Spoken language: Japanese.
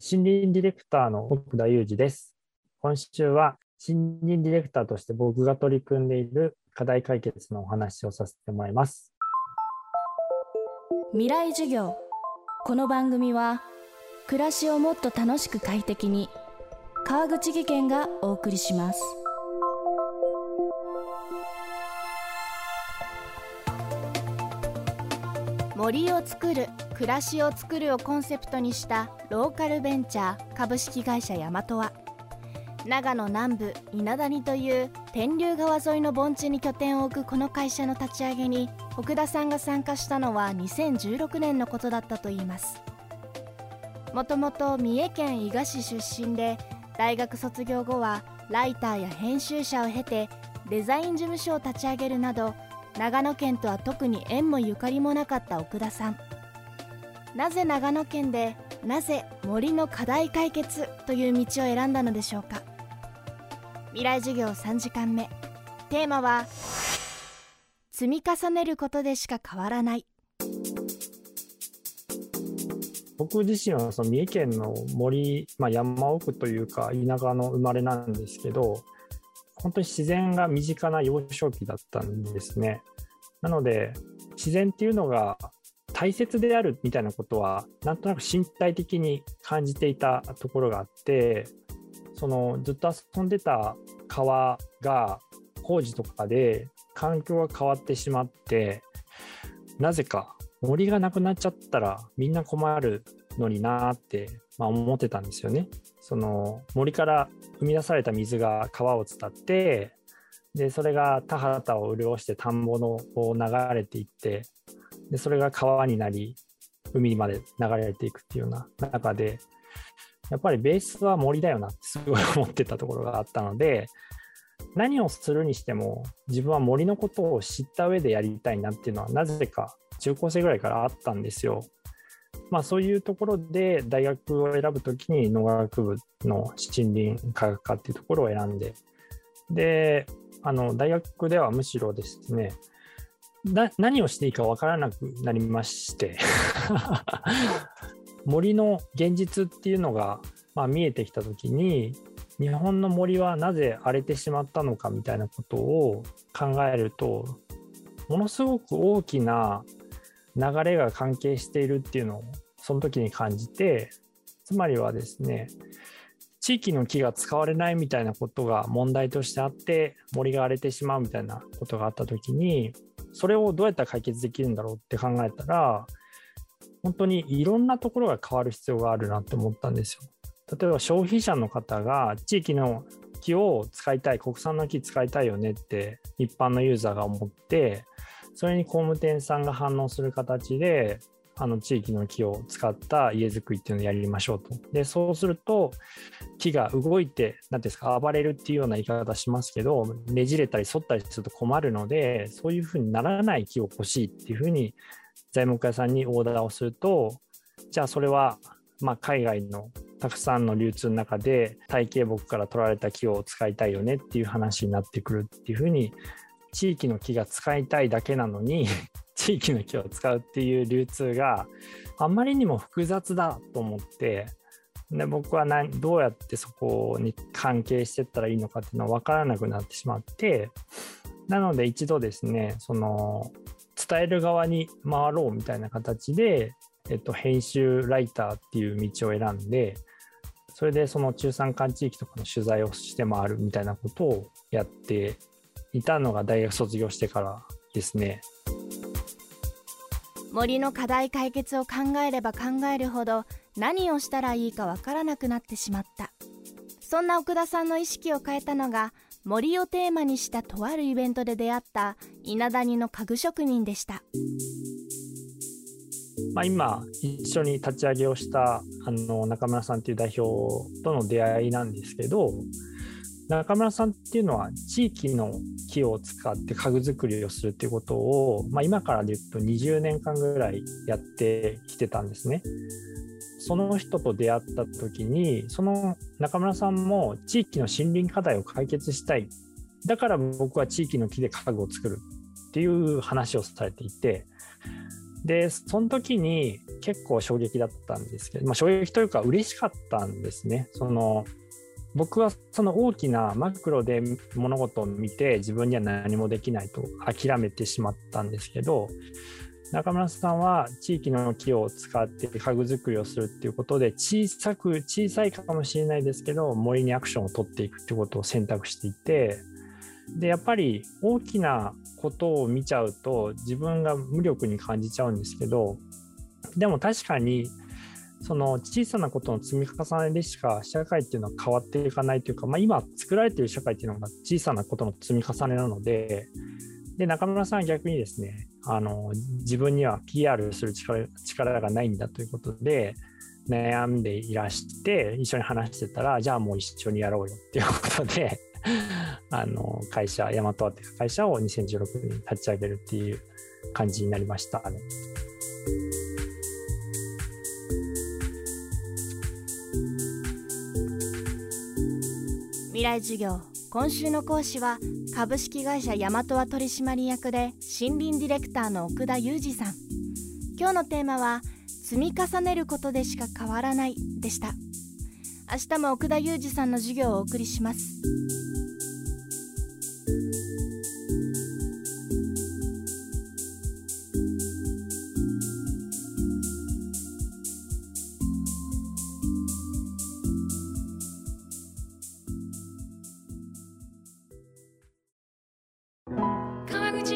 森林ディレクターの奥田裕二です。今週は森林ディレクターとして僕が取り組んでいる課題解決のお話をさせてもらいます。未来授業この番組は暮らしをもっと楽しく快適に川口義賢がお送りします森を作る暮らしを作るをコンセプトにしたローカルベンチャー株式会社ヤマトは長野南部稲谷という天竜川沿いの盆地に拠点を置くこの会社の立ち上げに奥田さんが参加したのは2016年のことだったといいます。もともと三重県伊賀市出身で大学卒業後はライターや編集者を経てデザイン事務所を立ち上げるなど長野県とは特に縁もゆかりもなかった奥田さん。なぜ長野県でなぜ森の課題解決という道を選んだのでしょうか。未来授業3時間目。テーマは積み重ねることでしか変わらない。僕自身はその三重県の森、まあ、山奥というか田舎の生まれなんですけど本当に自然が身近な幼少期だったんですね。なので自然っていうのが大切であるみたいなことはなんとなく身体的に感じていたところがあってそのずっと遊んでた川が工事とかで環境が変わってしまってなぜか森がなくなっちゃったらみんな困るのになって、まあ、思ってたんですよね。その森から生み出された水が川を伝ってでそれが田畑を潤して田んぼのを流れていってでそれが川になり海まで流れていくっていうような中でやっぱりベースは森だよなってすごい思ってたところがあったので何をするにしても自分は森のことを知った上でやりたいなっていうのはなぜか中高生ぐらいからあったんですよ。まあそういうところで大学を選ぶときに農学部の森林科学科っていうところを選んでであの大学ではむしろですね何をしていいか分からなくなりまして 森の現実っていうのが、まあ、見えてきたときに日本の森はなぜ荒れてしまったのかみたいなことを考えるとものすごく大きな流れが関係しているっていうのをその時に感じてつまりはですね地域の木が使われないみたいなことが問題としてあって森が荒れてしまうみたいなことがあった時にそれをどうやったら解決できるんだろうって考えたら本当にいろんなところが変わる必要があるなって思ったんですよ。例えば消費者の方が地域の木を使いたい国産の木使いたいよねって一般のユーザーが思ってそれに工務店さんが反応する形であの地域の木を使った家づくりっていうのをやりましょうと。でそうすると木が動いて何ですか暴れるっていうような言い方しますけどねじれたり反ったりすると困るのでそういうふうにならない木を欲しいっていうふうに材木屋さんにオーダーをするとじゃあそれはまあ海外のたくさんの流通の中で体系木から取られた木を使いたいよねっていう話になってくるっていうふうに地域の木が使いたいだけなのに 地域の木を使うっていう流通があまりにも複雑だと思ってで僕は何どうやってそこに関係してったらいいのかっていうのは分からなくなってしまってなので一度ですねその伝える側に回ろうみたいな形で、えっと、編集ライターっていう道を選んでそれでその中山間地域とかの取材をして回るみたいなことをやっていたのが大学卒業してからですね。森の課題解決を考えれば考えるほど何をしたらいいかわからなくなってしまったそんな奥田さんの意識を変えたのが森をテーマにしたとあるイベントで出会った稲谷の家具職人でした、まあ、今一緒に立ち上げをしたあの中村さんっていう代表との出会いなんですけど中村さんっていうのは地域の木を使って家具作りをするっていうことを、まあ、今からで言うと20年間ぐらいやってきてたんですね。その人と出会った時にその中村さんも地域の森林課題を解決したいだから僕は地域の木で家具を作るっていう話をされていてでその時に結構衝撃だったんですけど、まあ、衝撃というか嬉しかったんですね。その僕はその大きなマクロで物事を見て自分には何もできないと諦めてしまったんですけど中村さんは地域の木を使って家具作りをするっていうことで小さく小さいかもしれないですけど森にアクションを取っていくってことを選択していてでやっぱり大きなことを見ちゃうと自分が無力に感じちゃうんですけどでも確かにその小さなことの積み重ねでしか社会っていうのは変わっていかないというか、まあ、今作られている社会っていうのが小さなことの積み重ねなのでで中村さんは逆にですねあの自分には PR する力力がないんだということで悩んでいらして一緒に話してたらじゃあもう一緒にやろうよっていうことで あの会社ヤマトアっていう会社を2016年に立ち上げるっていう感じになりましたね。未来授業今週の講師は株式会社ヤマトワ取締役で森林ディレクターの奥田裕二さん。今日のテーマは積み重ねることでしか変わらないでした。明日も奥田裕二さんの授業をお送りします。